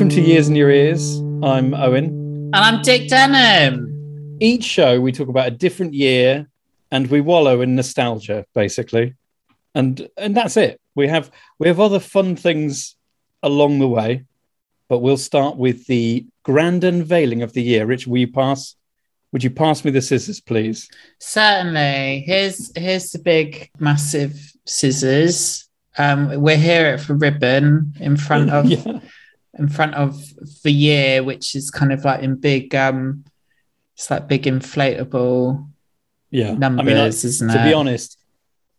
Welcome to Years in Your Ears. I'm Owen. And I'm Dick Denham. Each show we talk about a different year and we wallow in nostalgia, basically. And and that's it. We have we have other fun things along the way, but we'll start with the grand unveiling of the year. Rich, will you pass? Would you pass me the scissors, please? Certainly. Here's here's the big, massive scissors. Um, we're here at for ribbon in front of yeah. In front of the year, which is kind of like in big um it's like big inflatable Yeah. numbers, I mean, I- isn't to it? be honest,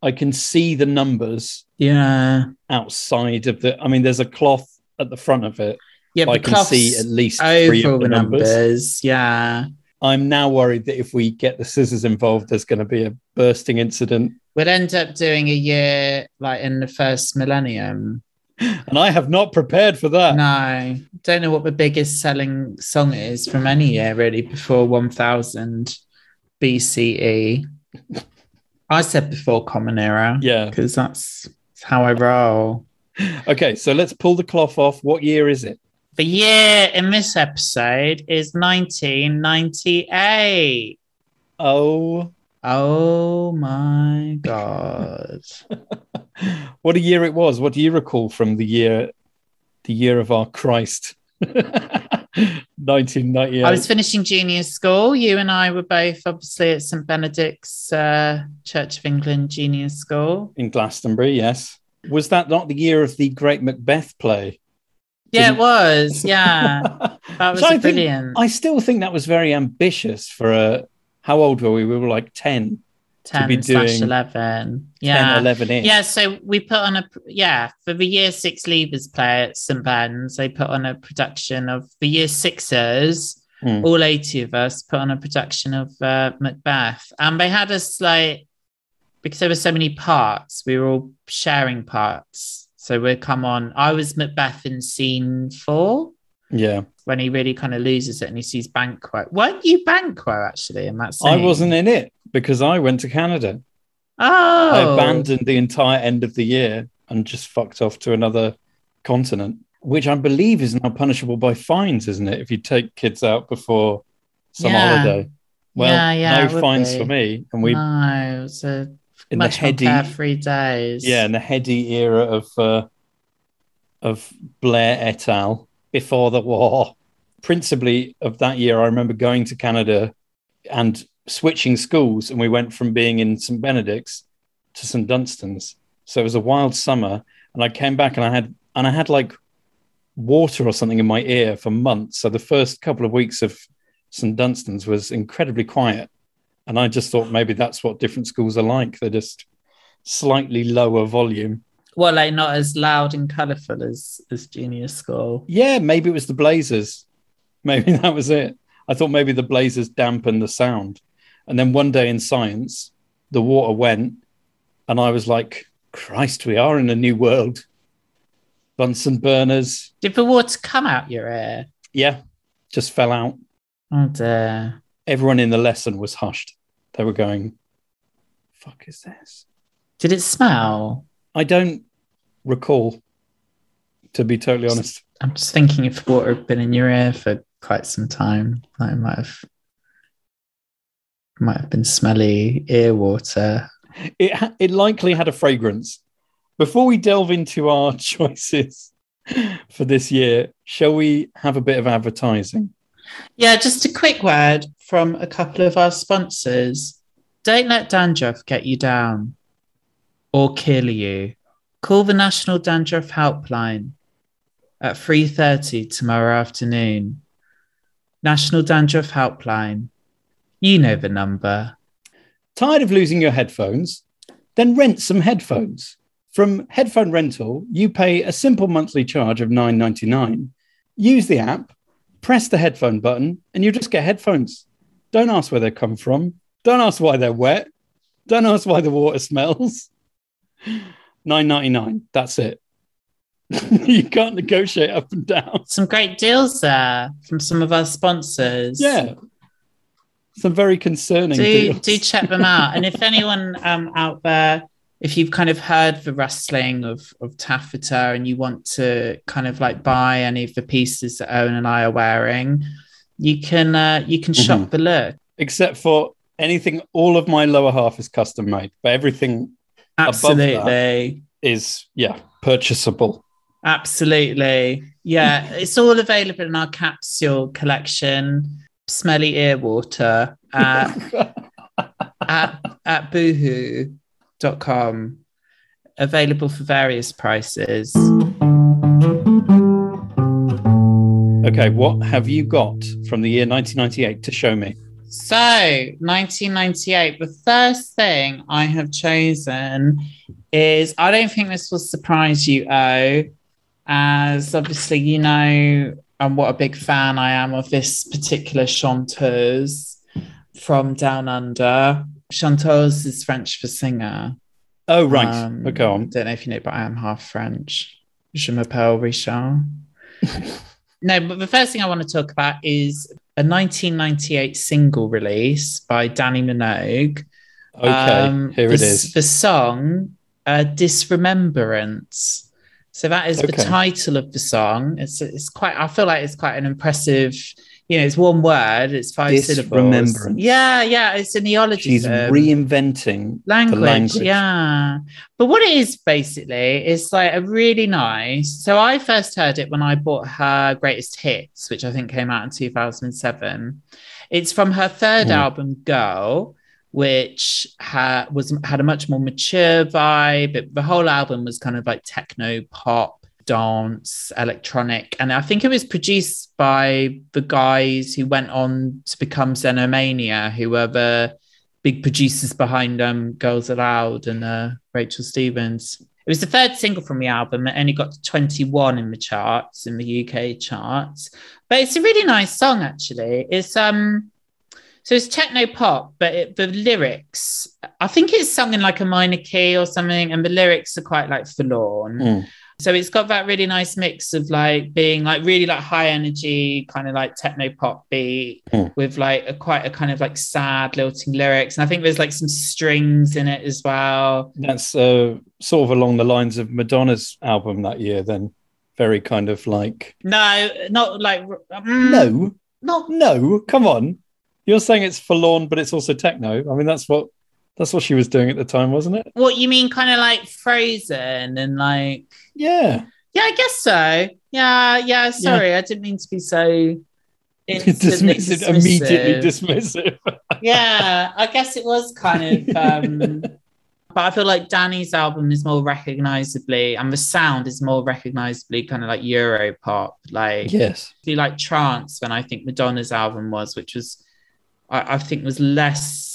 I can see the numbers Yeah. outside of the. I mean, there's a cloth at the front of it. Yeah, I can see at least three of the the numbers. numbers. Yeah. I'm now worried that if we get the scissors involved, there's going to be a bursting incident, We'd end up doing a year like in the first millennium. And I have not prepared for that. No, don't know what the biggest selling song is from any year really before 1000 BCE. I said before Common Era Yeah. because that's how I roll. Okay, so let's pull the cloth off. What year is it? The year in this episode is 1998. Oh, Oh my God. what a year it was. What do you recall from the year, the year of our Christ, 1998? I was finishing junior school. You and I were both obviously at St. Benedict's uh, Church of England Junior School. in Glastonbury. Yes. Was that not the year of the Great Macbeth play? Yeah, Didn't- it was. Yeah. That was Which I think- brilliant. I still think that was very ambitious for a. How old were we? We were like 10, 10 be slash doing 11. 10, Yeah. 11 ish. Yeah, so we put on a yeah for the year six leavers play at St Ben's. They put on a production of the year sixers. Hmm. All eighty of us put on a production of uh, Macbeth, and they had us like because there were so many parts. We were all sharing parts, so we'd come on. I was Macbeth in scene four Yeah. when he really kind of loses it and he sees Banquo. Weren't you Banquo actually in that scene? I wasn't in it because I went to Canada. Oh, I abandoned the entire end of the year and just fucked off to another continent, which I believe is now punishable by fines, isn't it? If you take kids out before some Yeah. holiday. Well, Yeah, yeah, no fines be. for me. And we no, it was a in the much more heady carefree days. yeah, in the heady era of uh, of Blair et al. Before the war. Principally of that year, I remember going to Canada and switching schools, and we went from being in St Benedict's to St Dunstan's. So it was a wild summer, and I came back and I had and I had like water or something in my ear for months. So the first couple of weeks of St Dunstan's was incredibly quiet, and I just thought maybe that's what different schools are like. They're just slightly lower volume. Well, like not as loud and colourful as as junior school. Yeah, maybe it was the Blazers. Maybe that was it. I thought maybe the Blazers dampened the sound. And then one day in science, the water went, and I was like, Christ, we are in a new world. Bunsen burners. Did the water come out your ear? Yeah, just fell out. Oh dear. Everyone in the lesson was hushed. They were going, fuck is this? Did it smell? I don't recall, to be totally honest. I'm just thinking if water had been in your ear for quite some time, that might have might have been smelly ear water. it it likely had a fragrance. Before we delve into our choices for this year, shall we have a bit of advertising? Yeah, just a quick word from a couple of our sponsors. Don't let dandruff get you down or kill you. Call the National Dandruff Helpline at 3:30 tomorrow afternoon. National Dandruff Helpline. You know the number. Tired of losing your headphones? Then rent some headphones. From Headphone Rental, you pay a simple monthly charge of $9.99. Use the app, press the headphone button, and you just get headphones. Don't ask where they come from. Don't ask why they're wet. Don't ask why the water smells. $9.99. That's it. you can't negotiate up and down. Some great deals there from some of our sponsors. Yeah. Some very concerning do deals. do check them out. and if anyone um, out there if you've kind of heard the rustling of, of taffeta and you want to kind of like buy any of the pieces that Owen and I are wearing, you can uh, you can shop Mhm. the look. Except for anything, all of my lower half is custom made, but everything. Absolutely. is, yeah, purchasable. Absolutely. Yeah. it's all available in our capsule collection, Smelly Ear Water at, at, at boohoo.com. Available for various prices. okay, what have you got from the year 1998 to show me? So, 1998, the first thing I have chosen is I don't think this will surprise you, O, as obviously you know I'm what a big fan I am of this particular chanteuse from Down Under. Chanteuse is French for singer. Oh, right. Um, go on. Don't know if you know, but I am half French. Je m'appelle Richard. no, but the first thing I want to talk about is a 1998 single release by Dannii Minogue. Okay, Um, here the, it is. The song uh, Disremembrance. So that is the title of the song. It's it's quite. I feel like it's quite an impressive. You know, it's one word. It's five syllables. Disremembrance. Yeah, yeah. It's a neologism She's reinventing language, the language. yeah but what it is basically is like a really nice so i first heard it when i bought her greatest hits which i think came out in 2007 it's from her third Mm. album girl which ha- was had a much more mature vibe but the whole album was kind of like techno pop dance electronic and i think it was produced by the guys who went on to become xenomania who were the big producers behind um, Girls Aloud and uh, Rachel Stevens. It was the third single from the album. It only got to 21 in the charts, in the UK charts. But it's a really nice song, actually. It's um, so it's techno pop, but it, the lyrics, I think it's sung in like a minor key or something, and the lyrics are quite like forlorn. Mm. So it's got that really nice mix of like being like really like high energy, kind of like techno pop beat Hmm. with like a quite a kind of like sad lilting lyrics. And I think there's like some strings in it as well. That's uh, sort of along the lines of Madonna's album that year, then. Very kind of like, No, not like mm, no, not no, come on. You're saying it's forlorn, but it's also techno. I mean, that's what that's what she was doing at the time, wasn't it? what you mean, kind of like frozen and like Yeah. yeah, I guess so. Yeah, yeah. Sorry, I didn't mean to be so instantly Dismissive, immediately dismissive. dismissive. yeah, I guess it was kind of. Um, but I feel like Dannii's album is more recognizably, and the sound is more recognizably kind of like Euro pop. Like, yes. do like trance when I think Madonna's album was, which was, I, I think was less.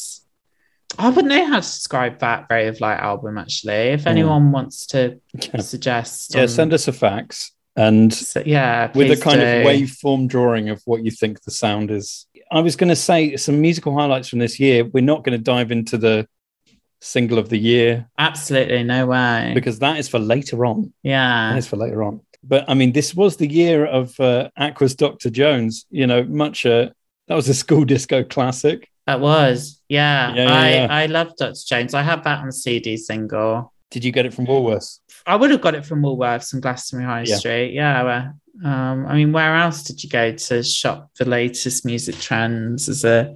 I wouldn't know how to describe that Ray of Light album actually. If Hmm. anyone wants to Yeah. suggest, Yeah, on- send us a fax and so- yeah, with a kind do. of waveform drawing of what you think the sound is. I was going to say some musical highlights from this year. We're not going to dive into the single of the year Absolutely, no way. because that is for later on. yeah, That is for later on. But I mean, this was the year of uh, Aqua's Dr. Jones. You know, much uh, that was a school disco classic. That was, yeah. Yeah, yeah, I, yeah. I love Dr. Jones. I have that on CD single. Did you get it from Woolworths? I would have got it from Woolworths and Glastonbury High. Street. Yeah. well, Um, I mean, where else did you go to shop the latest music trends as a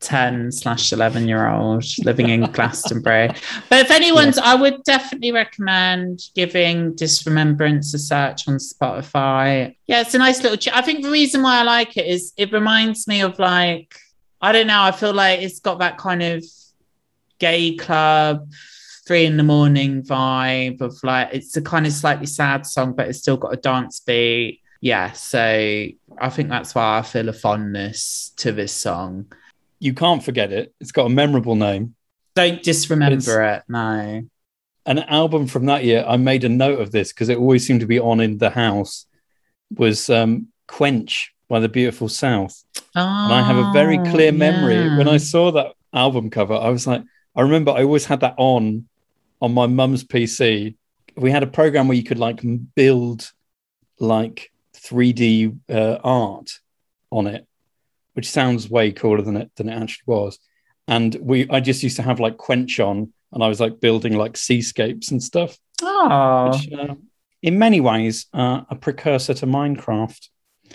10 slash 11 year old living in Glastonbury? But if anyone's, I would definitely recommend giving Disremembrance a search on Spotify. Yeah, it's a nice little. Ch- I think the reason why I like it is it reminds me of like, I don't know, I feel like it's got that kind of gay club three in the morning vibe of like it's a kind of slightly sad song but it's still got a dance beat yeah so i think that's why i feel a fondness to this song You can't forget it. It's got a memorable name. don't disremember it no An album from that year, I made a note of this because it always seemed to be on in the house, was um, Quench by the Beautiful South. And I have a very Oh, clear memory. yeah. When I saw that album cover, I was like, I remember I always had that on on my mum's PC. We had a program where you could like build like 3D uh, art on it, which sounds way cooler than it than it actually was. And we, I just used to have like Quench on and I was like building like seascapes and stuff. Oh, which, uh, in many ways, uh, a precursor to Minecraft.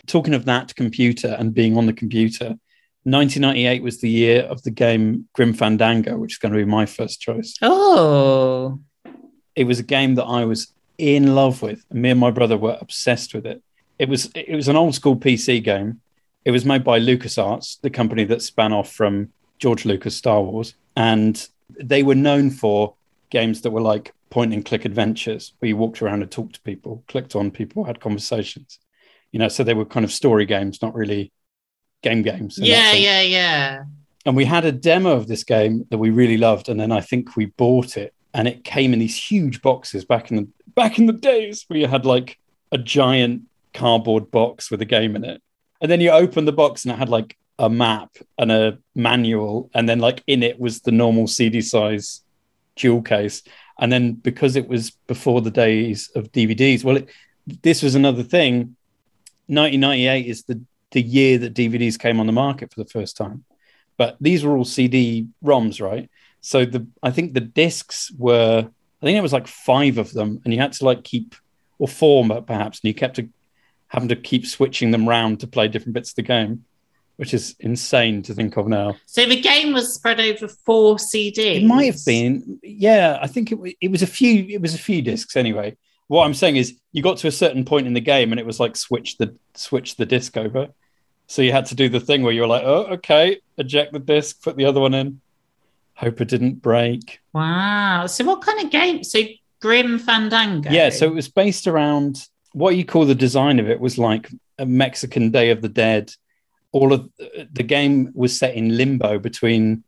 Talking of that computer and being on the computer, 1998 was the year of the game Grim Fandango, which is going to be my first choice. oh, It was a game that I was in love with. Me and my brother were obsessed with it. It was it was an old school PC game. It was made by LucasArts, the company that span off from George Lucas Star Wars, and they were known for games that were like point and click adventures where you walked around and talked to people, clicked on people, had conversations. You know, so they were kind of story games, not really game games. yeah, yeah, yeah. And we had a demo of this game that we really loved, and then I think we bought it, and it came in these huge boxes back in the back in the days where you had like a giant cardboard box with a game in it, and then you opened the box and it had like a map and a manual, and then like in it was the normal CD size jewel case, and then because it was before the days of DVDs, well, it, this was another thing. 1998 is the the year that DVDs came on the market for the first time but these were all CD ROMs, right? So the I think the discs were I think it was like five of them, and you had to like keep or four perhaps, and you kept to, having to keep switching them round to play different bits of the game, which is insane to think of now. So the game was spread over four CDs. It might have been, yeah. I think it it was a few. It was a few discs anyway. What I'm saying is, you got to a certain point in the game, and it was like switch the switch the disc over. So you had to do the thing where you were like, oh, okay, eject the disc, put the other one in. Hope it didn't break. Wow. So what kind of game? So Grim Fandango. Yeah, so it was based around what you call the design of it was like a Mexican Day of the Dead. All of the game was set in limbo between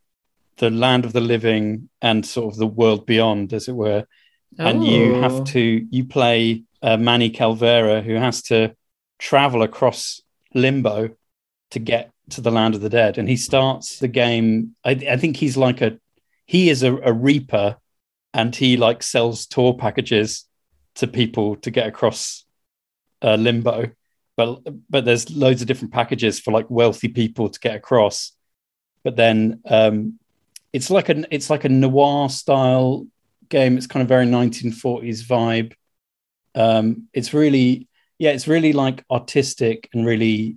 the land of the living and sort of the world beyond, as it were. And you Oh. have to you play uh, Manny Calvera, who has to travel across limbo to get to the land of the dead. And he starts the game. I, I think he's like a he is a, a reaper, and he like sells tour packages to people to get across uh, limbo. But but there's loads of different packages for like wealthy people to get across. But then um, it's like an it's like a noir style game. It's kind of very 1940s vibe. Um, it's really yeah, it's really like artistic and really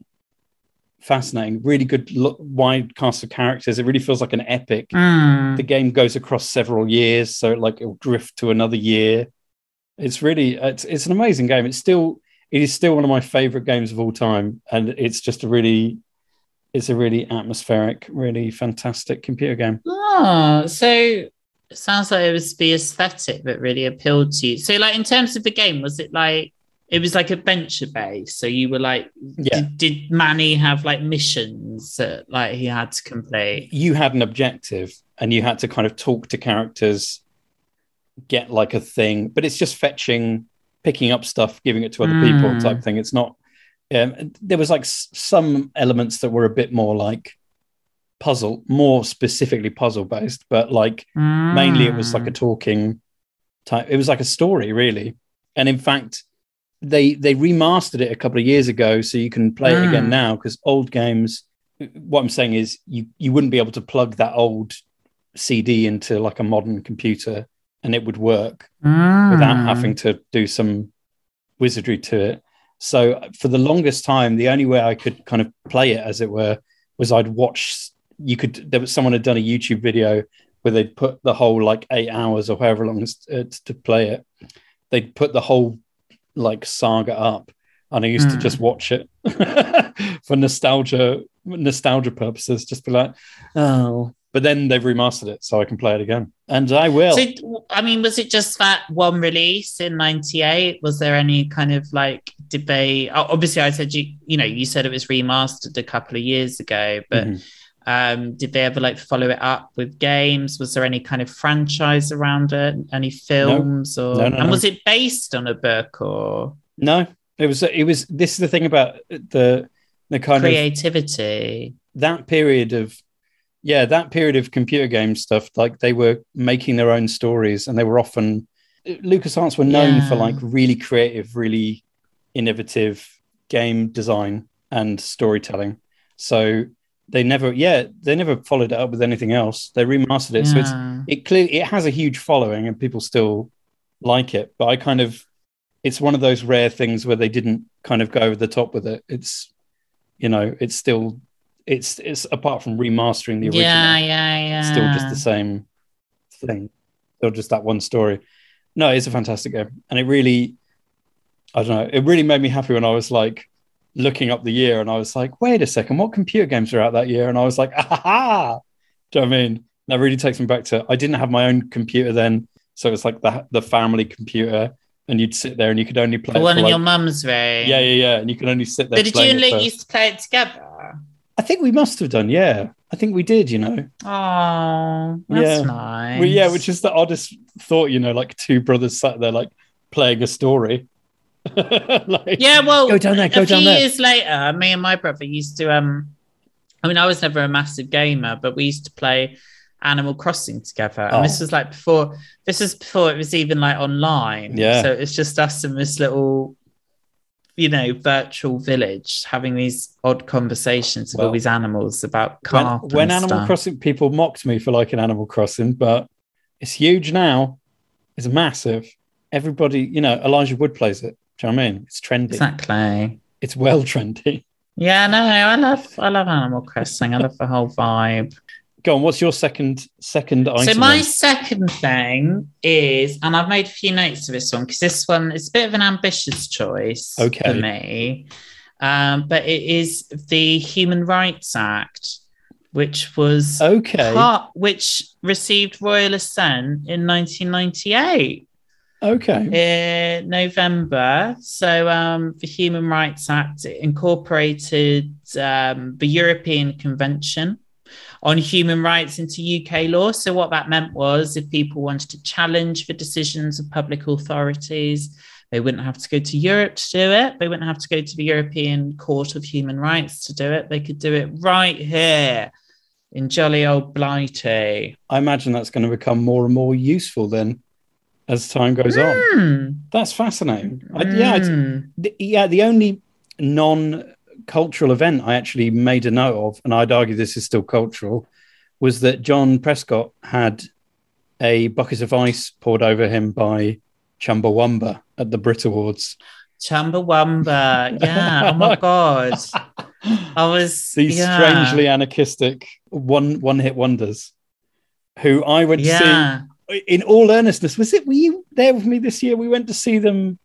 fascinating. Really good lo- wide cast of characters. It really feels like an epic Mm. the game goes across several years so like it'll drift to another year it's really it's, it's an amazing game it's still it is still one of my favorite games of all time and it's just a really it's a really atmospheric really fantastic computer game Oh, so it sounds like it was the aesthetic that really appealed to you. So, like in terms of the game, was it like it was like adventure based? So you were like, Yeah. did, did Manny have like missions that like he had to complete? you had an objective and you had to kind of talk to characters get like a thing but it's just fetching picking up stuff giving it to other people Mm. type thing it's not um, there was like s- some elements that were a bit more like puzzle more specifically puzzle based but like mainly it was like a Mm. talking type it was like a story really and in fact they they remastered it a couple of years ago so you can play it again Mm. now because old games what i'm saying is you you wouldn't be able to plug that old cd into like a modern computer and it would work without Mm. having to do some wizardry to it. So for the longest time, the only way I could kind of play it, as it were, was I'd watch. You could. There was someone had done a YouTube video where they'd put the whole like eight hours or however long it's, it's to play it. They'd put the whole like saga up, and I used to Hmm. just watch it for nostalgia nostalgia purposes. Just be like, oh. But then they've remastered it, so I can play it again, and I will. So, I mean, was it just that one release in '98? Was there any kind of like debate? Obviously, I said you, you know, you said it was remastered a couple of years ago, but Mhm. Um, did they ever like follow it up with games? Was there any kind of franchise around it? Any films or? No, no, and no. was it based on a book or No, it was. It was. This is the thing about the the kind of creativity? that period of yeah that period of computer game stuff like they were making their own stories and they were often lucasarts were known Yeah. for like really creative really innovative game design and storytelling so they never, yeah, they never followed it up with anything else. They remastered it, so it's hmm. it clearly it has a huge following and people still like it. But I kind of, it's one of those rare things where they didn't kind of go over the top with it. It's, you know, it's still, it's it's apart from remastering the original, yeah, yeah, yeah. it's still just the same thing. Still just that one story. No, it's a fantastic game, and it really, I don't know, it really made me happy when I was like looking up the year, and I was like, wait a second, what computer games are out that year? And I was like, ah, do you know what I mean? That really takes me back to I didn't have my own computer then, so it's like the the family computer, and you'd sit there and you could only play The one in like- your mum's room. yeah, yeah, yeah, and you can only sit there. But did you and Luke used to play it together? I think we must have done. Yeah, I think we did. You know, Oh, that's Yeah. nice. Well, yeah, which is the oddest thought, you know, like two brothers sat there like playing a story. like, yeah. Well, Go down there, go a few there. years later, me and my brother used to. Um, I mean, I was never a massive gamer, but we used to play Animal Crossing together, and this Oh. was like before. This was before it was even like online. Yeah. So it's just us in this little, you know, virtual village having these odd conversations with all these animals about when, carp. when and Animal stuff. Crossing people mocked me for like an Animal Crossing, but it's huge now. It's massive. Everybody, you know, Elijah Wood plays it. Do you know what I mean? It's trendy. Exactly. It's well trendy. Yeah, no, I love I love Animal Crossing. I love the whole vibe. Go on. What's your second second item? So my second thing is, and I've made a few notes of this one because this one is a bit of an ambitious choice Okay. for me. Um, but it is the Human Rights Act, which was okay. part, which received royal assent in 1998 Okay. in November. So um, the Human Rights Act incorporated um, the European Convention on Human Rights into UK law. So what that meant was if people wanted to challenge the decisions of public authorities, they wouldn't have to go to Europe to do it. They wouldn't have to go to the European Court of Human Rights to do it. They could do it right here in jolly old Blighty. I imagine that's going to become more and more useful then as time goes on. Hmm. That's fascinating. I, yeah, it's, Hmm. the, yeah. The only non-cultural event I actually made a note of, and I'd argue this is still cultural, was that John Prescott had a bucket of ice poured over him by Chumbawamba at the Brit Awards. Chumbawamba. Yeah. Oh my god. I was These yeah. strangely anarchistic one one-hit wonders, who I went to see. In all earnestness, was it? Were you there with me this year? We went to see them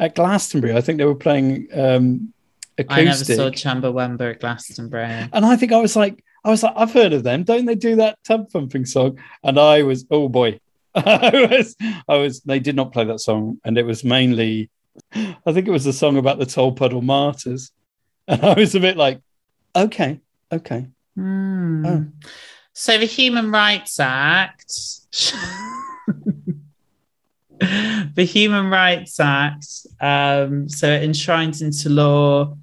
at Glastonbury. I think they were playing um, I never acoustic. saw Chumbawamba at Glastonbury. And I think I was like, I was like, I've heard of them. Don't they do that tub thumping song? And I was, oh boy, I was, I was. They did not play that song, and it was mainly, I think it was a song about the Tolpuddle Martyrs, and I was a bit like, okay, okay, Hmm. Oh. So the Human Rights Act. the Human Rights Act. Um, so it enshrines into law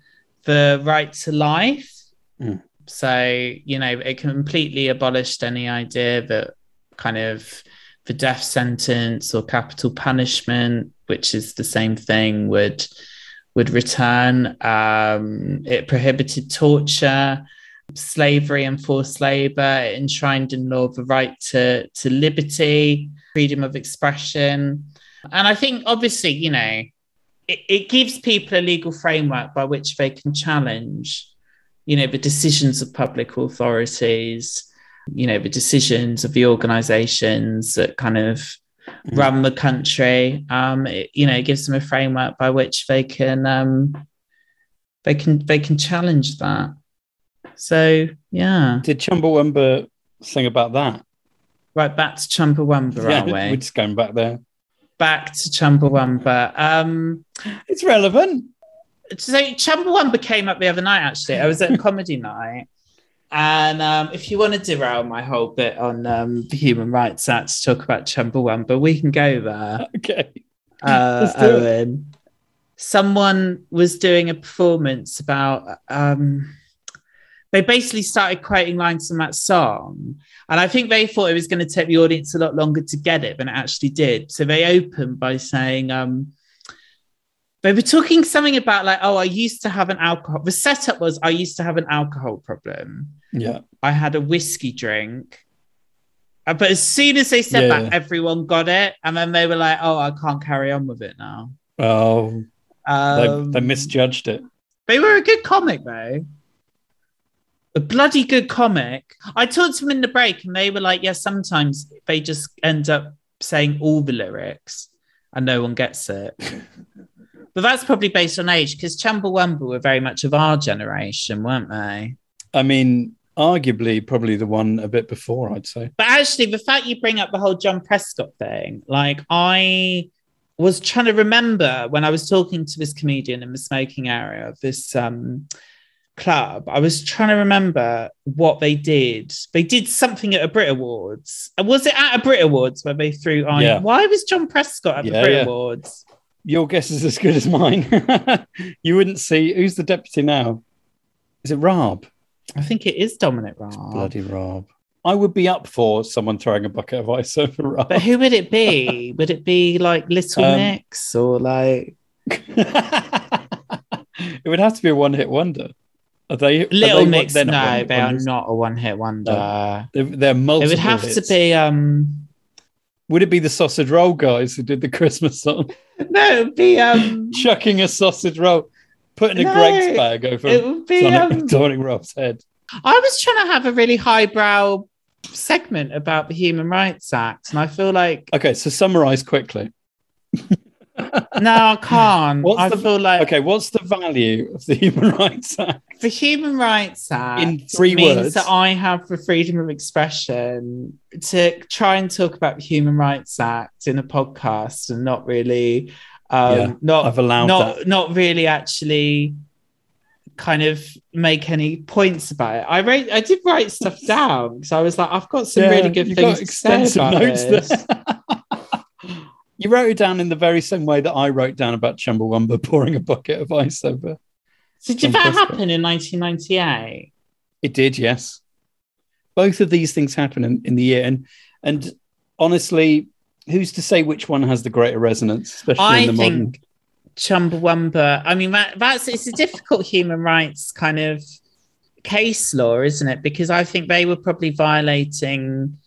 the right to life. Mm. So, you know, it completely abolished any idea that kind of the death sentence or capital punishment, which is the same thing, would would return. Um, it prohibited torture, slavery, and forced labor. Enshrined in law the right to to liberty, freedom of expression, and I think obviously, you know, it, it gives people a legal framework by which they can challenge, you know, the decisions of public authorities, you know, the decisions of the organizations that kind of Mhm. run the country. Um, it, you know, it gives them a framework by which they can um, they can they can challenge that. So yeah, Did Chumbawamba sing about that? right back to Chumbawamba, yeah, are we? we're just going back there. Back to Chumbawamba. Um, It's relevant. so Chumbawamba came up the other night. Actually, I was at a comedy night, and um, if you want to derail my whole bit on um, the Human Rights Act to talk about Chumbawamba, we can go there. Okay. uh, Let's do it. Someone was doing a performance about. Um, they basically started quoting lines from that song, and I think they thought it was going to take the audience a lot longer to get it than it actually did. So they opened by saying, um, They were talking something about like, oh, I used to have an alcohol. The setup was I used to have an alcohol problem. Yeah. I had a whiskey drink. Uh, But as soon as they said Yeah, that, everyone got it. And then they were like, oh, I can't carry on with it now. Oh, they, Um, they misjudged it. They were a good comic, though. A bloody good comic. I talked to them in the break, and they were like, "Yeah, sometimes they just end up saying all the lyrics, and no one gets it." but that's probably based on age, because Chumbawamba were very much of our generation, weren't they? I mean, arguably, probably the one a bit before, I'd say. But actually, the fact you bring up the whole John Prescott thing, like I was trying to remember when I was talking to this comedian in the smoking area of this um, club, I was trying to remember what they did. They did something at a Brit Awards. Was it at a Brit Awards where they threw on? Yeah. Why was John Prescott at the Brit yeah. Awards? Your guess is as good as mine. you wouldn't see who's the deputy now. Is it Rob? I think it is Dominic Raab. Bloody Rob. I would be up for someone throwing a bucket of ice over Rob. But who would it be? would it be like Little Um, Mix or like it would have to be a one-hit wonder. Are they are Little they- Mix? they're No, not one-hit they are wonders. not a one-hit wonder. They're, they're multiple. It would have to be um Would it be the sausage roll guys who did the Christmas song, no, it would be um chucking a sausage roll, putting a No, Greggs bag over it would be um Rob's head? I was trying to have a really highbrow segment about the Human Rights Act, and I feel like Okay, so summarize quickly. no, I can't. What's I the- feel like Okay, what's the value of the Human Rights Act? The Human Rights Act In three means words. that I have the freedom of expression to try and talk about the Human Rights Act in a podcast and not really um Yeah, not I've allowed not that. not really actually kind of make any points about it. I wrote I did write stuff down because I was like, I've got some Yeah, really good things got to say extensive about notes this. you wrote it down in the very same way that I wrote down about Chumbawamba pouring a bucket of ice over. So did that happen in 1998? It did, yes. Both of these things happen in, in the year, and and honestly, who's to say which one has the greater resonance, especially I in the think modern? Chumbawamba. I mean, that, that's it's a difficult human rights kind of case law, isn't it? Because I think they were probably violating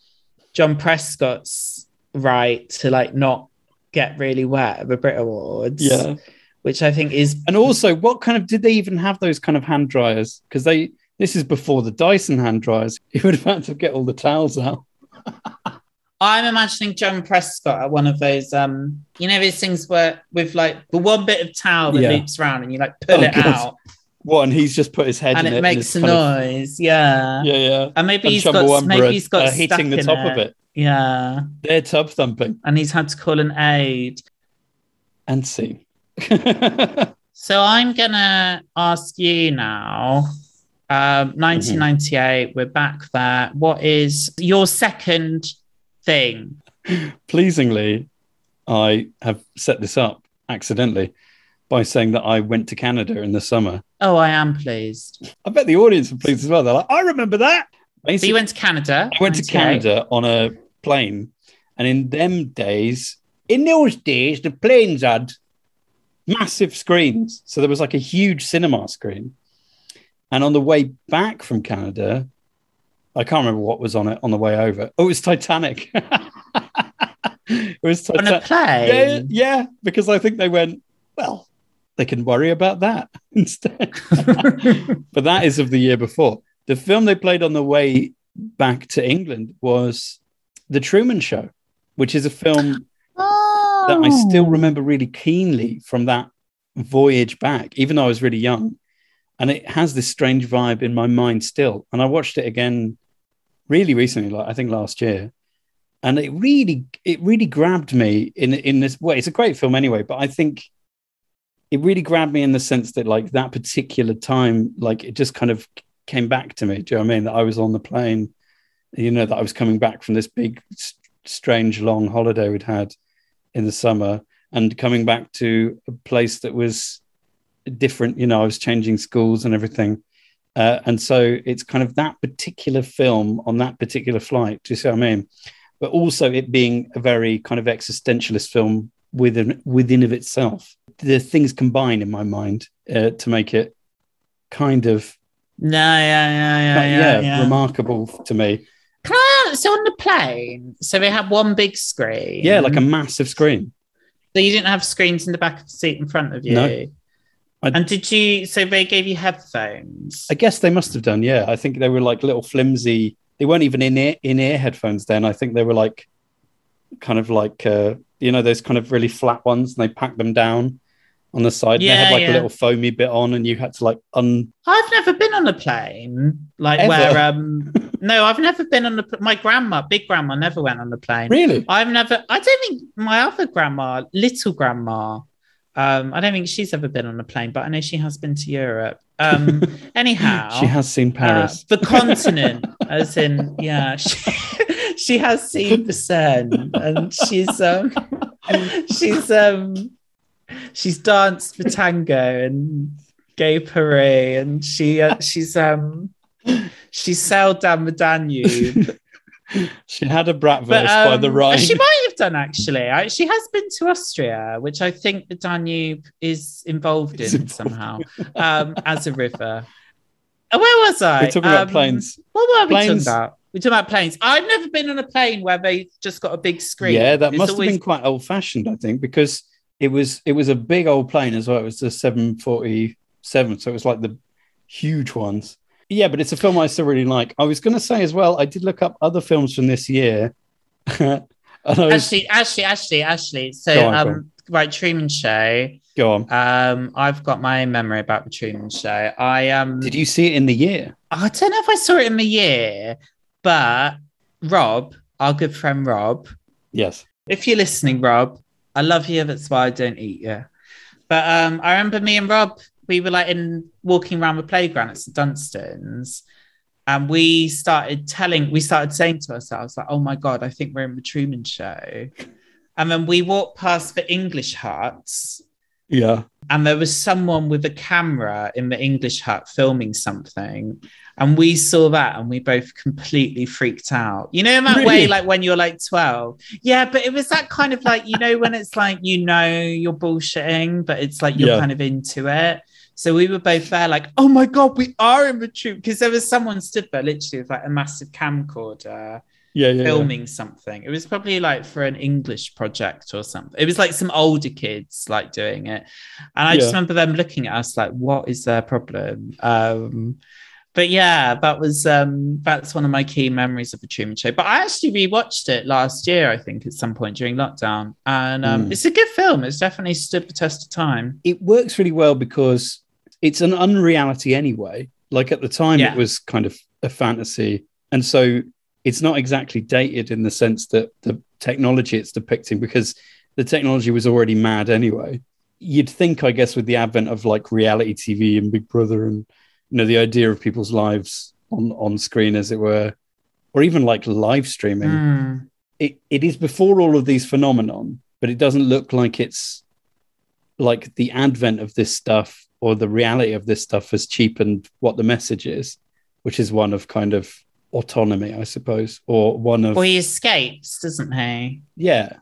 John Prescott's right to like not get really wet at the Brit Awards. Yeah, which I think is and also, what kind of did they even have those kind of hand dryers? Because they this is before the Dyson hand dryers. You would have had to get all the towels out. I'm imagining John Prescott at one of those, um, you know, those things where with like the one bit of towel that Yeah. loops around and you like pull Oh, it God. out What? And he's just put his head and in it it, makes a kind of- noise. yeah. yeah, yeah. And maybe And he's got maybe he's got are hitting the top of it. Yeah. They're tub thumping And he's had to call an aid. and see. So I'm gonna ask you now. Um, 1998, we're back there. What is your second thing? Pleasingly, I have set this up accidentally by saying that I went to Canada in the summer. Oh, I am pleased. I bet the audience are pleased as well. They're like, I remember that. So Basically, you went to Canada. I went to Canada on a plane, and in them days, in those days, the planes had massive screens. So there was like a huge cinema screen. And on the way back from Canada, I can't remember what was on it on the way over. Oh, it was Titanic. it was on a Titanic. plane. Yeah, yeah, because I think they went, well, they can worry about that instead. but that is of the year before. The film they played on the way back to England was The Truman Show, which is a film that I still Oh. remember really keenly from that voyage back, even though I was really young. And it has this strange vibe in my mind still. And I watched it again really recently, like I think last year. And it really, it really grabbed me in in this way. It's a great film anyway, but I think it really grabbed me in the sense that like that particular time, like it just kind of came back to me. Do you know what I mean? That I was on the plane, you know, that I was coming back from this big, strange, long holiday we'd had in the summer and coming back to a place that was different. You know, I was changing schools and everything. Uh, and so it's kind of that particular film on that particular flight. Do you see what I mean? But also it being a very kind of existentialist film within within of itself. The things combine in my mind uh, to make it kind of No, yeah, yeah, yeah, yeah. yeah. remarkable to me. So on the plane, so they had one big screen. Yeah, like a massive screen. So you didn't have screens in the back of the seat in front of you. No. I- and did you? So they gave you headphones. I guess they must have done. Yeah, I think they were like little flimsy. They weren't even in ear in ear headphones then. I think they were like kind of like uh, you know those kind of really flat ones, and they packed them down on the side. and they had like yeah. a little foamy bit on, and you had to like un. I've never been on a plane like Ever? where um no, I've never been on the. my grandma, big grandma never went on a plane. Really? I've never I don't think my other grandma, little grandma, um, I don't think she's ever been on a plane, but I know she has been to Europe. Um anyhow She has seen Paris. Uh, the continent, as in, yeah, she, she has seen the sun, and she's um, she's um, she's danced for tango and gay parade, and she uh, she's um, she sailed down the Danube. she had a Bratwurst But, by um, the Rhine. She might have done actually. I, she has been to Austria, which I think the Danube is involved It's in involved. somehow um, as a river. Uh, Where was I? We're talking about Um, planes. What were we Planes. talking about? We're talking about planes. I've never been on a plane where they just got a big screen. Yeah, that It's must always- have been quite old fashioned, I think, because it was it was a big old plane as well. It was the 747, so it was like the huge ones. Yeah, but it's a film I still really like. I was going to say as well, I did look up other films from this year. and I was, Ashley, Ashley, Ashley, Ashley. So, on, um, right, Truman Show. go on. Um, I've got my own memory about the Truman Show. I um, Did you see it in the year? I don't know if I saw it in the year, but Rob, our good friend Rob, Yes. if you're listening, Rob, I love you. That's why I don't eat you. But um, I remember me and Rob, we were like in walking around the playground at St Dunstan's, and we started telling, we started saying to ourselves, like, "Oh my god, I think we're in the Truman Show." And then we walked past the English huts, Yeah. and there was someone with a camera in the English hut filming something. And we saw that and we both completely freaked out. You know, in that way, like when you're like 12. Yeah, but it was that kind of like, you know, when it's like, you know, you're bullshitting, but it's like you're Yeah. kind of into it. So we were both there, like, oh my God, we are in the truth. Because there was someone stood there literally with like a massive camcorder Yeah. Yeah. yeah. filming something. It was probably like for an English project or something. It was like some older kids like doing it. And I just remember them looking at us like, what is their problem? Um, but yeah, that was um that's one of my key memories of the Truman Show. But I actually rewatched it last year, I think, at some point during lockdown. And um, Mm. it's a good film. It's definitely stood the test of time. It works really well because it's an unreality anyway. Like at the time, Yeah. it was kind of a fantasy. And so it's not exactly dated in the sense that the technology it's depicting, because the technology was already mad anyway. You'd think, I guess, with the advent of like reality TV and Big Brother and, you know, the idea of people's lives on, on screen, as it were, or even like live streaming, Mm. it, it is before all of these phenomenon, but it doesn't look like it's like the advent of this stuff or the reality of this stuff has cheapened what the message is, which is one of kind of autonomy, I suppose, or one of Well, he escapes, doesn't he? yeah,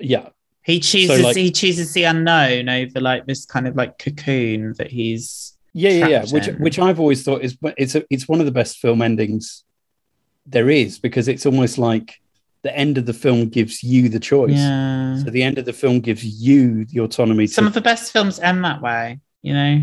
yeah, He chooses like- he chooses the unknown over like this kind of like cocoon that he's yeah, yeah, yeah. Trapped Which which I've always thought is it's a, it's one of the best film endings there is because it's almost like the end of the film gives you the choice. yeah. So the end of the film gives you the autonomy Some to of the best films end that way, you know.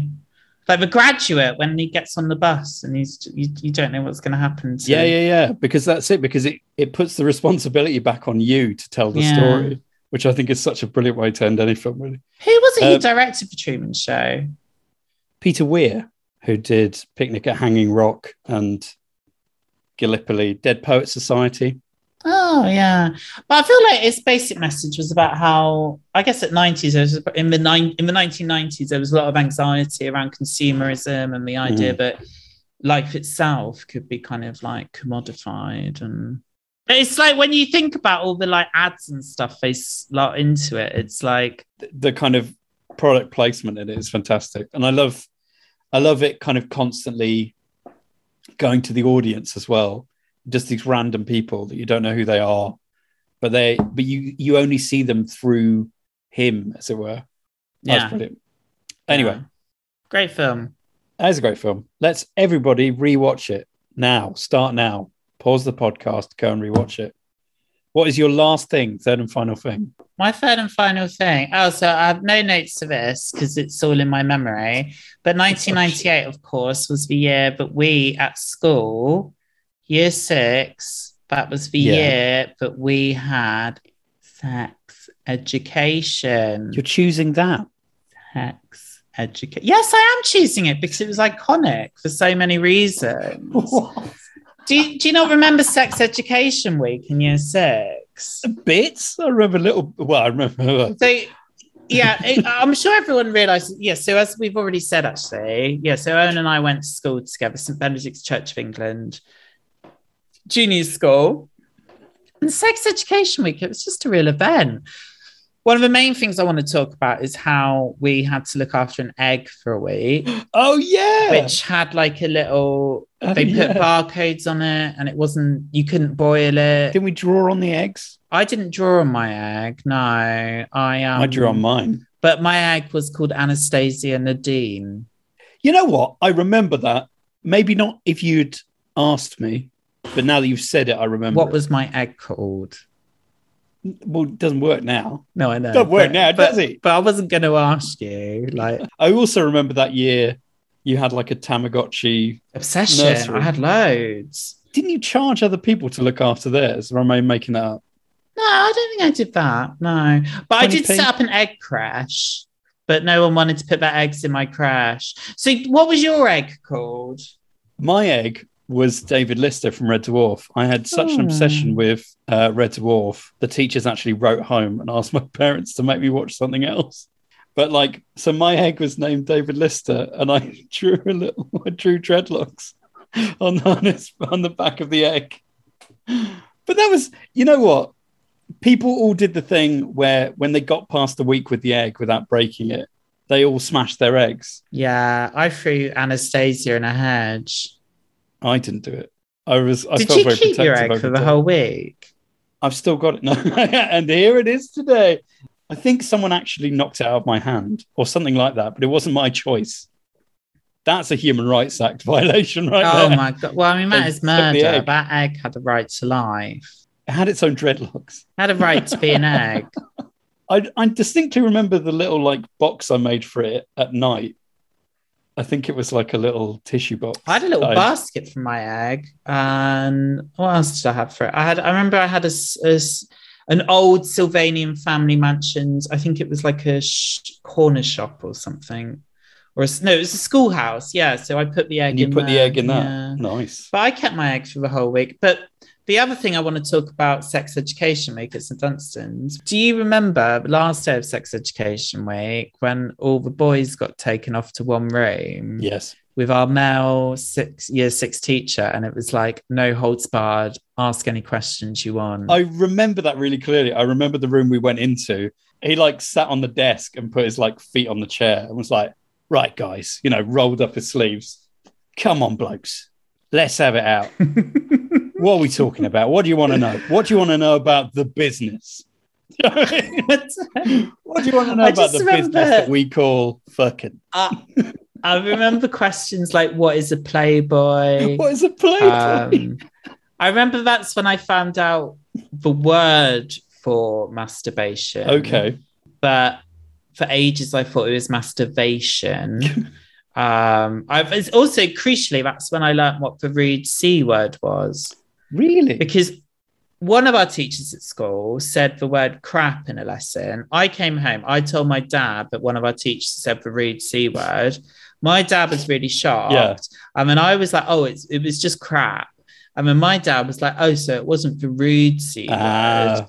Like The Graduate, when he gets on the bus and he's you, you don't know what's going to happen. To Yeah, yeah, yeah. Because that's it. Because it it puts the responsibility back on you to tell the Yeah. story, which I think is such a brilliant way to end any film. Really, Who was it who Uh, directed the Truman Show? Peter Weir, who did Picnic at Hanging Rock and Gallipoli, Dead Poet Society. Oh yeah, but I feel like its basic message was about how I guess at nineties there was in the nine in the nineteen nineties there was a lot of anxiety around consumerism and the idea mm. that life itself could be kind of like commodified and but it's like when you think about all the like ads and stuff they slot into it, it's like The, the kind of product placement in it is fantastic, and I love, I love it kind of constantly going to the audience as well. Just these random people that you don't know who they are, but they but you you only see them through him, as it were. That Yeah. brilliant. Anyway. Great film. that is a great film. Let's everybody rewatch it now. Start now. Pause the podcast. Go and rewatch it. What is your last thing, third and final thing? My third and final thing. Oh, so I have no notes to this because it's all in my memory. But 1998, of course, was the year that we at school, year six, that was the Yeah. year that we had sex education. You're choosing that. Sex education. Yes, I am choosing it because it was iconic for so many reasons. do, you, do you not remember Sex Education Week in year six? Bits. I remember a little. Well, I remember. So, yeah, it- I'm sure everyone realizes. Yeah, so as we've already said, actually, yeah, so Owen and I went to school together, St. Benedict's Church of England, junior school. And Sex Education Week, it was just a real event. One of the main things I want to talk about is how we had to look after an egg for a week, Oh yeah. which had like a little, Oh, they put yeah. barcodes on it and it wasn't, you couldn't boil it. Didn't we draw on the eggs? I didn't draw on my egg. No, I um, I drew on mine. But my egg was called Anastasia Nadine. You know what? I remember that. Maybe not if you'd asked me, but now that you've said it, I remember. What it. was my egg called? Well, it doesn't work now. No, I know. It doesn't work but, now, but, does it? But I wasn't going to ask you. Like I also remember that year you had like a Tamagotchi. obsession. Nursery. I had loads. Didn't you charge other people to look after theirs? Or am I making that up? No, I don't think I did that. No, but I did set up an egg crash. But no one wanted to put their eggs in my crash. So, what was your egg called? My egg was David Lister from Red Dwarf. I had such an Oh. obsession with uh, Red Dwarf. The teachers actually wrote home and asked my parents to make me watch something else. But like, so my egg was named David Lister, and I drew a little, I drew dreadlocks on his, on the back of the egg. But that was, you know what? People all did the thing where when they got past the week with the egg without breaking it, they all smashed their eggs. Yeah, I threw Anastasia in a hedge. I didn't do it. I was. I Did felt you very keep your egg for the it. whole week? I've still got it. No, and here it is today. I think someone actually knocked it out of my hand or something like that, but it wasn't my choice. That's a Human Rights Act violation, right Oh there. my god! Well, I mean, that They is murder. egg. That egg had a right to life. It had its own dreadlocks. Had a right to be an egg. I, I distinctly remember the little like box I made for it at night. I think it was like a little tissue box. I had a little I- basket for my egg, and what else did I have for it? I had. I remember I had a, a an old Sylvanian family mansions. I think it was like a sh- corner shop or something, or a, no, it was a schoolhouse. Yeah, so I put the egg. And you in put the there, egg in that. yeah. Nice. But I kept my eggs for the whole week. But the other thing I want to talk about sex education week at St Dunstan's. Do you remember the last day of sex education week when all the boys got taken off to one room Yes. with our male six year six teacher, and it was like no holds barred, ask any questions you want. I remember that really clearly. I remember the room we went into. He like sat on the desk and put his like feet on the chair and was like, "Right, guys, you know, rolled up his sleeves. Come on, blokes, let's have it out. what are we talking about? What do you want to know? What do you want to know about the business? what do you want to know I about the remember- business that we call fucking? I, I remember questions like, "What is a playboy?" What is a playboy? Um, I remember that's when I found out the word for masturbation. okay, But for ages, I thought it was masturbation. Um, I've it's also crucially, that's when I learned what the rude C word was. really? Because one of our teachers at school said the word crap in a lesson. I came home, I told my dad that one of our teachers said the rude C word. My dad was really shocked. Yeah. I mean, I was like, oh, it's, it was just crap. I mean, my dad was like, oh, so it wasn't the rude C word. Ah,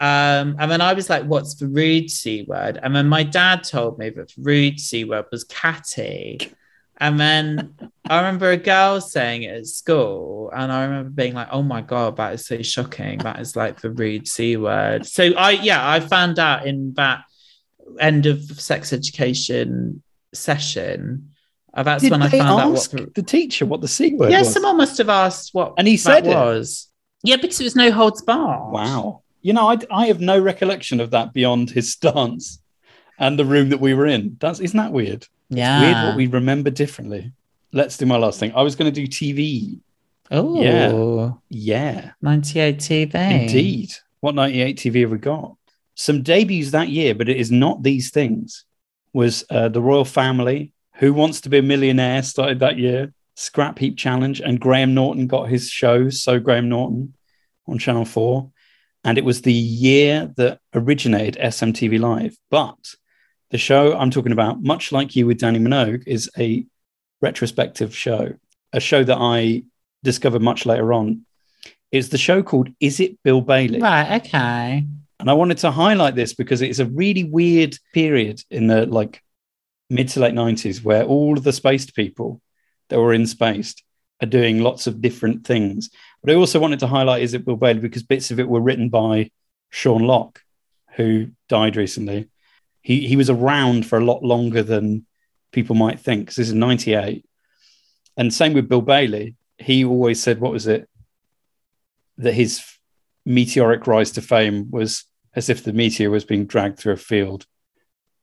Um, and then I was like, what's the rude C word? And then my dad told me that the rude C word was catty. And then I remember a girl saying it at school, and I remember being like, oh my God, that is so shocking. That is like the rude C word. So I, yeah, I found out in that end of sex education session. uh, that's did when I found out what the, the teacher what the c word yeah, was? someone must have asked what And he said it? was. Yeah, because it was no holds bar. Wow. You know, I, I have no recollection of that beyond his stance and the room that we were in. That's isn't that weird? Yeah. Weird what we remember differently. Let's do my last thing. I was going to do TV. Oh, Yeah. Yeah, 98 TV. indeed. What 98 TV have we got? Some debuts that year, but it is not these things. Was uh, The Royal Family, Who Wants to Be a Millionaire started that year, Scrap Heap Challenge, and Graham Norton got his show, So Graham Norton, on Channel 4. And it was the year that originated SMTV Live. But the show I'm talking about, much like you with Dannii Minogue, is a retrospective show, a show that I discovered much later on. It's the show called Is It Bill Bailey? Right, okay. And I wanted to highlight this because it's a really weird period in the like mid to late 90s where all of the spaced people that were in spaced are doing lots of different things. But I also wanted to highlight Is It Bill Bailey because bits of it were written by Sean Lock, who died recently. He he was around for a lot longer than people might think. this is 98. And same with Bill Bailey. He always said, what was it? That his meteoric rise to fame was as if the meteor was being dragged through a field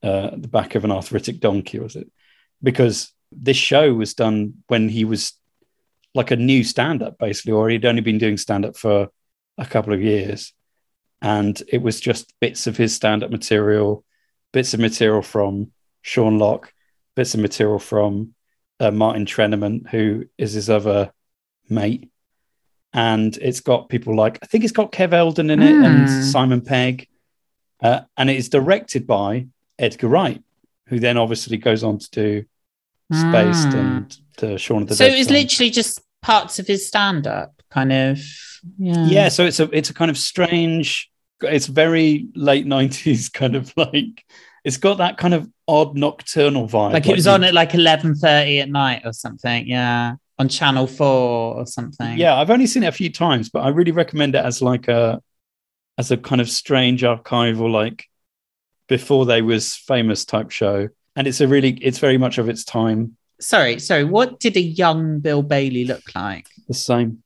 uh, at the back of an arthritic donkey, was it? Because this show was done when he was like a new stand up, basically, or he'd only been doing stand up for a couple of years. And it was just bits of his stand up material, bits of material from Sean Lock, bits of material from uh, Martin Trenaman, who is his other mate. And it's got people like, I think it's got Kev Eldon in it and Hmm. Simon Pegg. Uh, and it is directed by Edgar Wright, who then obviously goes on to do Spaced Hmm. and the Shaun of the So Dead. it was film. literally just parts of his stand up, kind of. Yeah. yeah so it's a it's a kind of strange it's very late 90s kind of like it's got that kind of odd nocturnal vibe Like it was you- on at like 11.30 at night or something. Yeah. On Channel 4 or something. yeah i've only seen it a few times but i really recommend it as like a as a kind of strange archival like before they was famous type show and it's a really it's very much of its time Sorry, sorry. What did a young Bill Bailey look like? the same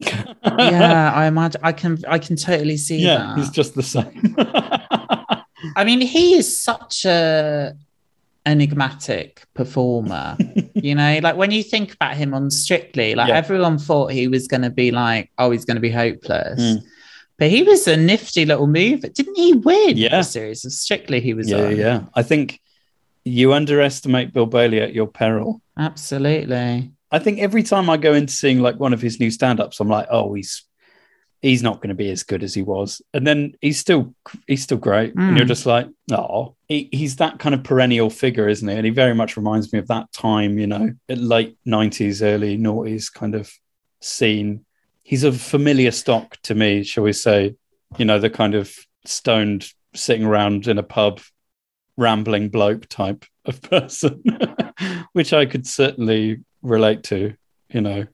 yeah, I imagine I can I can totally see yeah that. he's just the same I mean, he is such a enigmatic performer. you know, like when you think about him on Strictly, like Yeah. everyone thought he was going to be like, oh, he's going to be hopeless. Mm. But he was a nifty little mover. Didn't he win Yeah. the series of Strictly he was yeah on? yeah i think you underestimate bill bailey at your peril Absolutely. I think every time I go into seeing like one of his new stand-ups, I'm like, oh, he's he's not going to be as good as he was, and then he's still he's still great, and Mm. you're just like, oh, he, he's that kind of perennial figure, isn't he? And he very much reminds me of that time, you know, late '90s, early noughties kind of scene. He's a familiar stock to me, shall we say? You know, the kind of stoned, sitting around in a pub, rambling bloke type of person, which I could certainly relate to. You know,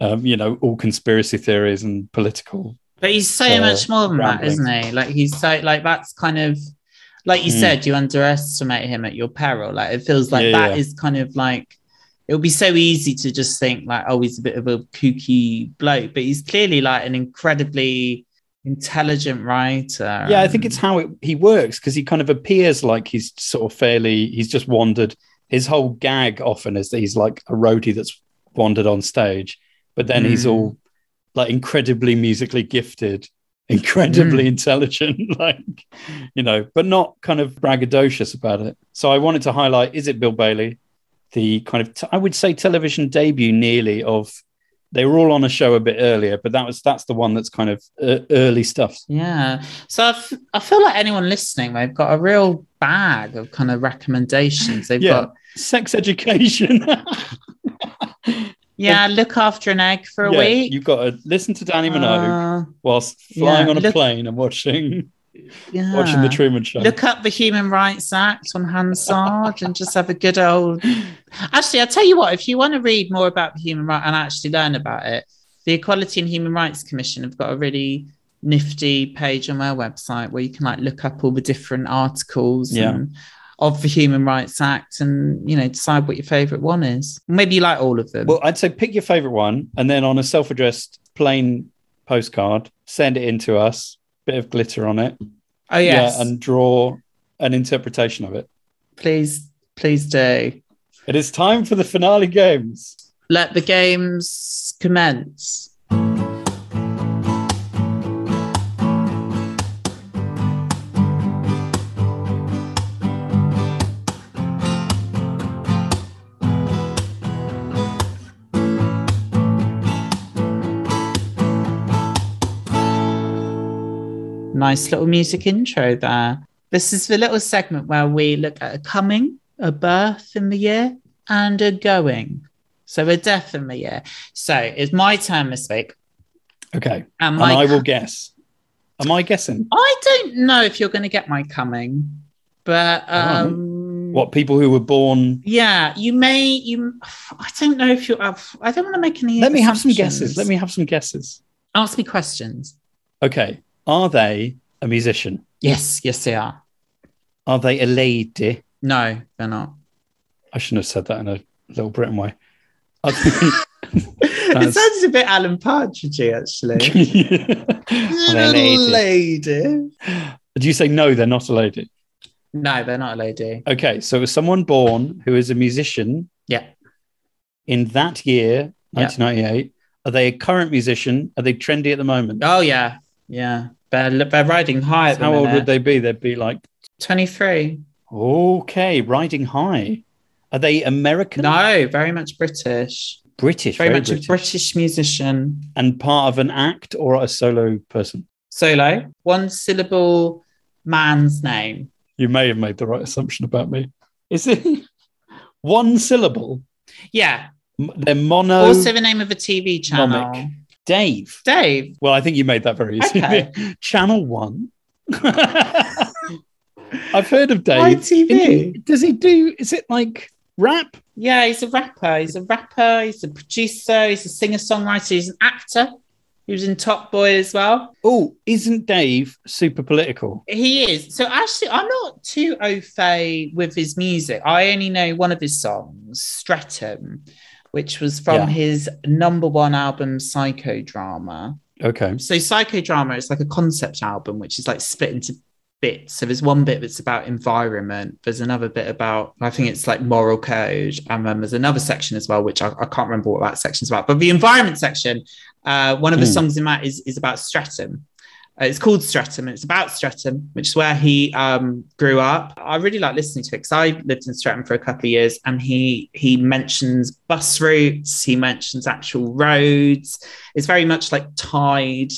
um, you know, all conspiracy theories and political. But he's so Uh, much more than that, ramblings. isn't he? Like he's so like that's kind of like you Mm. said, you underestimate him at your peril. Like it feels like Yeah, that is yeah. kind of like it would be so easy to just think like, oh, he's a bit of a kooky bloke, but he's clearly like an incredibly intelligent writer. Yeah, I think it's how it, he works because he kind of appears like he's sort of fairly. He's just wandered. His whole gag often is that he's like a roadie that's wandered on stage, but then he's Mm. all like incredibly musically gifted, incredibly Mm. intelligent, like you know, but not kind of braggadocious about it. So I wanted to highlight: is it Bill Bailey, the kind of t- I would say television debut nearly of. They were all on a show a bit earlier, but that was that's the one that's kind of uh, early stuff. Yeah. So I, f- I feel like anyone listening, they've got a real bag of kind of recommendations. They've Yeah. got, Sex education. yeah, look after an egg for a Yeah, week. You've got to listen to Dannii Minogue Uh, whilst flying yeah, on a look- plane and watching yeah. watching the Truman Show. Look up the Human Rights Act on Hansard and just have a good old. Actually, I'll tell you what, if you want to read more about the human right and actually learn about it, the Equality and Human Rights Commission have got a really nifty page on their website where you can like look up all the different articles Yeah. and, of the Human Rights Act and you know decide what your favorite one is. Maybe you like all of them. well, I'd say pick your favorite one, and then on a self-addressed plain postcard, send it in to us. Bit of glitter on it. Oh yes, Yeah, and draw an interpretation of it. please, please do. It is time for the finale games. Let the games commence. Nice little music intro there. This is the little segment where we look at a coming, a birth in the year, and a going. So a death in the year. So it's my turn this week. Okay. And And I will guess. Am I guessing? I don't know if you're going to get my coming, but um, What people who were born Yeah, you may. You, I don't know if you have. I don't want to make any. Let me have some guesses. Let me have some guesses. ask me questions. Okay. Are they a musician? Yes, yes, they are. Are they a lady? No, they're not. I shouldn't have said that in a little Britain way. It sounds a bit Alan Partridgey, actually. they, Are they a lady? lady. Do you say no, they're not a lady? No, they're not a lady. Okay, so is someone born who is a musician Yeah. in that year, Yeah. 1998? Are they a current musician? Are they trendy at the moment? Oh yeah, yeah. They're they're riding high at the How old minute. would they be? They'd be like, Twenty three. okay, riding high. Are they American? No, very much British. British, Very, very, much British. a British musician. And part of an act or a solo person? Solo. One syllable man's name. You may have made the right assumption about me. Is it one syllable? Yeah. They're mono. Also the name of a TV channel. Nomic. Dave. Dave. Well, I think you made that very easy. Okay. Channel One. I've heard of Dave. ITV. Does he do? Is it like rap? Yeah, he's a rapper. He's a rapper. He's a producer. He's a singer songwriter. He's an actor. He was in Top Boy as well. Oh, isn't Dave super political? He is. So actually, I'm not too au fait with his music. I only know one of his songs, Streatham, which was from Yeah. his number one album, Psychodrama. Okay. So Psychodrama is like a concept album, which is like split into bits. So there's one bit that's about environment. There's another bit about, I think it's like moral code. And then there's another section as well, which I, I can't remember what that section's about. But the environment section, uh, one of the Hmm. songs in that is, is about Streatham. Uh, it's called Streatham. and It's about Streatham, which is where he um, grew up. I really like listening to it because I lived in Streatham for a couple of years, and he he mentions bus routes. He mentions actual roads. It's very much like tied.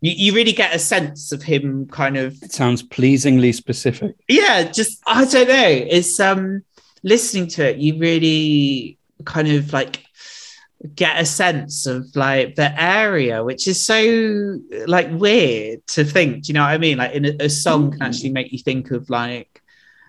You, you really get a sense of him kind of It sounds pleasingly specific. yeah just i don't know it's um listening to it you really kind of like get a sense of like the area which is so like weird to think do you know what i mean like in a, a song can Mm. actually make you think of like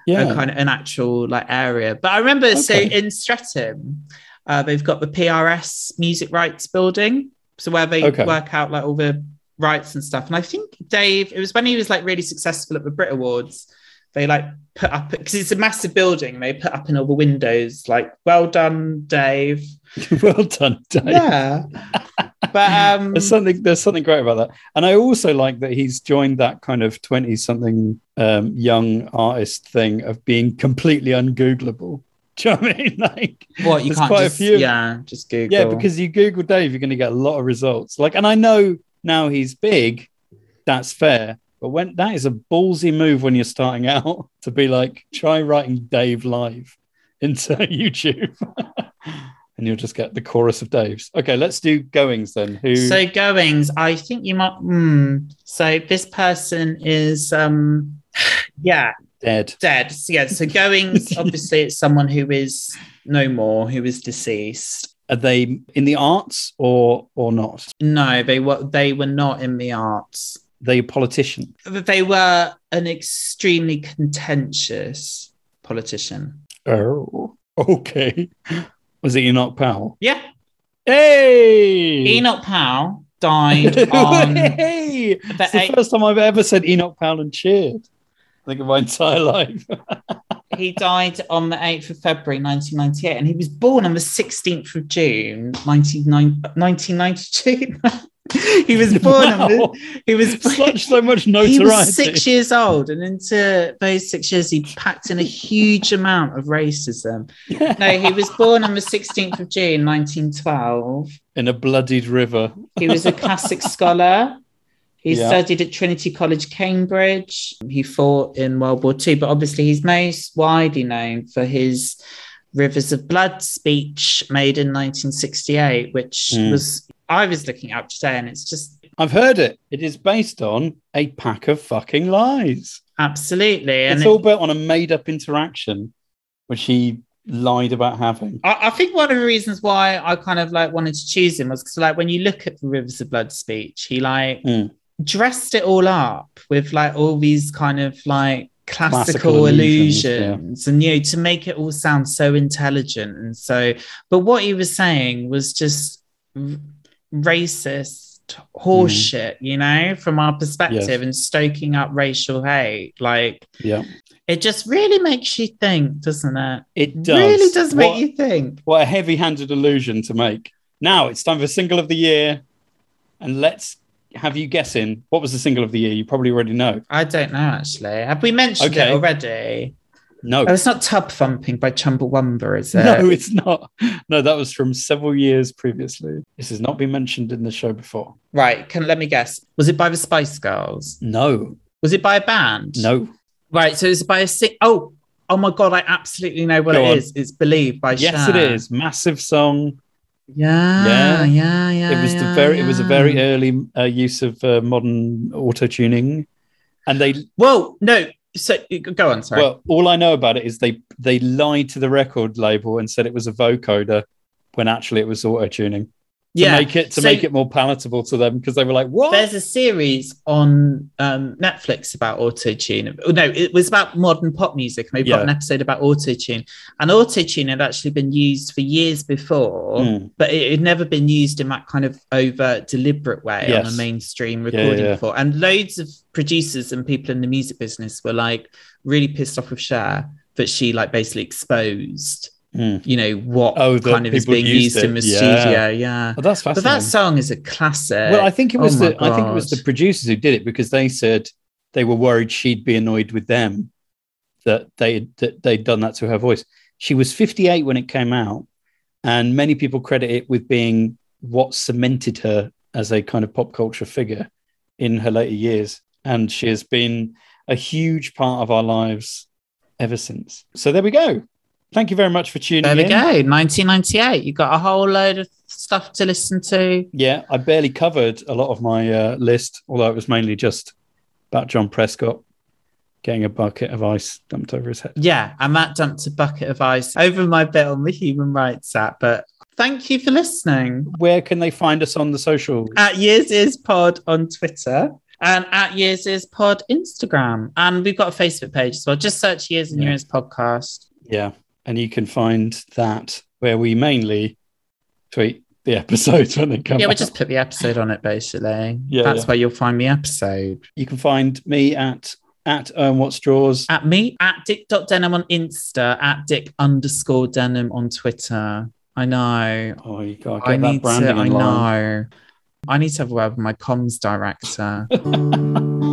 Yeah. a kind of an actual like area but i remember so in streatham uh, they've got the prs music rights building so where they Okay. work out like all the rights and stuff and i think dave it was when he was like really successful at the brit awards they like put up because it's a massive building they put up in all the windows like well done dave well done, Dave. yeah but um There's something there's something great about that. And I also like that he's joined that kind of 20 something um, young artist thing of being completely ungooglable. Do you know what I mean? Like what you there's can't quite a just, few. yeah just google Yeah, because you Google Dave, you're going to get a lot of results. Like, and I know now he's big, that's fair. But when that is a ballsy move when you're starting out to be like, try writing Dave live into YouTube, and you'll just get the chorus of Dave's. Okay, let's do goings then. Who? So goings, I think you might. Hmm. So this person is, um, yeah, dead. dead. So, yeah. So goings, obviously, it's someone who is no more, who is deceased. Are they in the arts or or not? No, they were they were not in the arts. They a politician. They were an extremely contentious politician. Oh, okay. Was it Enoch Powell? Yeah, Hey, Enoch Powell died on hey! the It's the first time I've ever said Enoch Powell and cheered. I think of my entire life. He died on the 8th of February 1998 and he was born on the 16th of June 1992. he was born on Wow. the, he was Such so much notoriety. he was six years old and into those six years he packed in a huge amount of racism. Yeah. No, he was born on the 16th of June 1912. In a bloodied river. He was a classic scholar. He Yeah. studied at Trinity College, Cambridge. He fought in World War II, but obviously he's most widely known for his Rivers of Blood speech made in 1968, which Mm. was, I was looking up today and it's just I've heard it. It is based on a pack of fucking lies. absolutely. And it's it- all built on a made up interaction, which he lied about having. I, I think one of the reasons why I kind of like wanted to choose him was because like when you look at the Rivers of Blood speech, he like Mm. Dressed it all up with like all these kind of like classical, Classical illusions, illusions, and you know to make it all sound so intelligent and so but what he was saying was just r- racist horseshit mm. you know from our perspective Yes. and stoking up racial hate like Yeah. it just really makes you think doesn't it It does. really does make you think What a heavy handed illusion to make. Now it's time for single of the year. And let's have you guessing what was the single of the year? You probably already know. I don't know actually. Have we mentioned Okay. it already? No. Oh, it's not Tub Thumping by Chumbawamba, is it? No, it's not. No, that was from several years previously. This has not been mentioned in the show before. Right, can let me guess. Was it by the Spice Girls? No, Was it by a band? no. Right, so it's by a sing. Oh, oh my god, I absolutely know what Go it on. is. It's Believe by Yes, Cher. it is. Massive song. Yeah, Yeah. yeah, yeah. it was the yeah, very. It was a very early uh, use of uh, modern auto tuning, and they. Well, no. So go on, sorry. Well, all I know about it is they they lied to the record label and said it was a vocoder when actually it was auto tuning to yeah, make it to So- make it more palatable to them because they were like, "What?" There's a series on um, Netflix about auto tune. No, it was about modern pop music. And they've got an episode about auto tune. And auto tune had actually been used for years before, Mm. but it had never been used in that kind of overt, deliberate way on a mainstream yeah, recording yeah. before. And loads of producers and people in the music business were like really pissed off with Cher that she like basically exposed, Mm. you know, what Oh, kind of is being used used in the Yeah. studio. Yeah. Oh, that's But that song is a classic. Well, I think it was Oh the I think it was the producers who did it because they said they were worried she'd be annoyed with them that they that they'd done that to her voice. She was 58 when it came out, and many people credit it with being what cemented her as a kind of pop culture figure in her later years. And she has been a huge part of our lives ever since. So there we go. Thank you very much for tuning in. There we in. go. 1998. You got a whole load of stuff to listen to. Yeah, I barely covered a lot of my uh, list, although it was mainly just about John Prescott getting a bucket of ice dumped over his head. Yeah, and that dumped a bucket of ice over my bit on the Human Rights app. But thank you for listening. Where can they find us on the socials? At Years Is Pod on Twitter and at Years Is Pod Instagram. And we've got a Facebook page as well. Just search Years and Yeah. Years Podcast. yeah, and you can find that where we mainly tweet the episodes when they come Yeah, we out. just put the episode on it basically. Yeah, That's yeah. where you'll find the episode. You can find me at at um, what straws. At me, at dick.denim on Insta, at dick underscore denim on Twitter. I know. Oh, you gotta I get that need branding to. I know. I need to have a word with my comms director.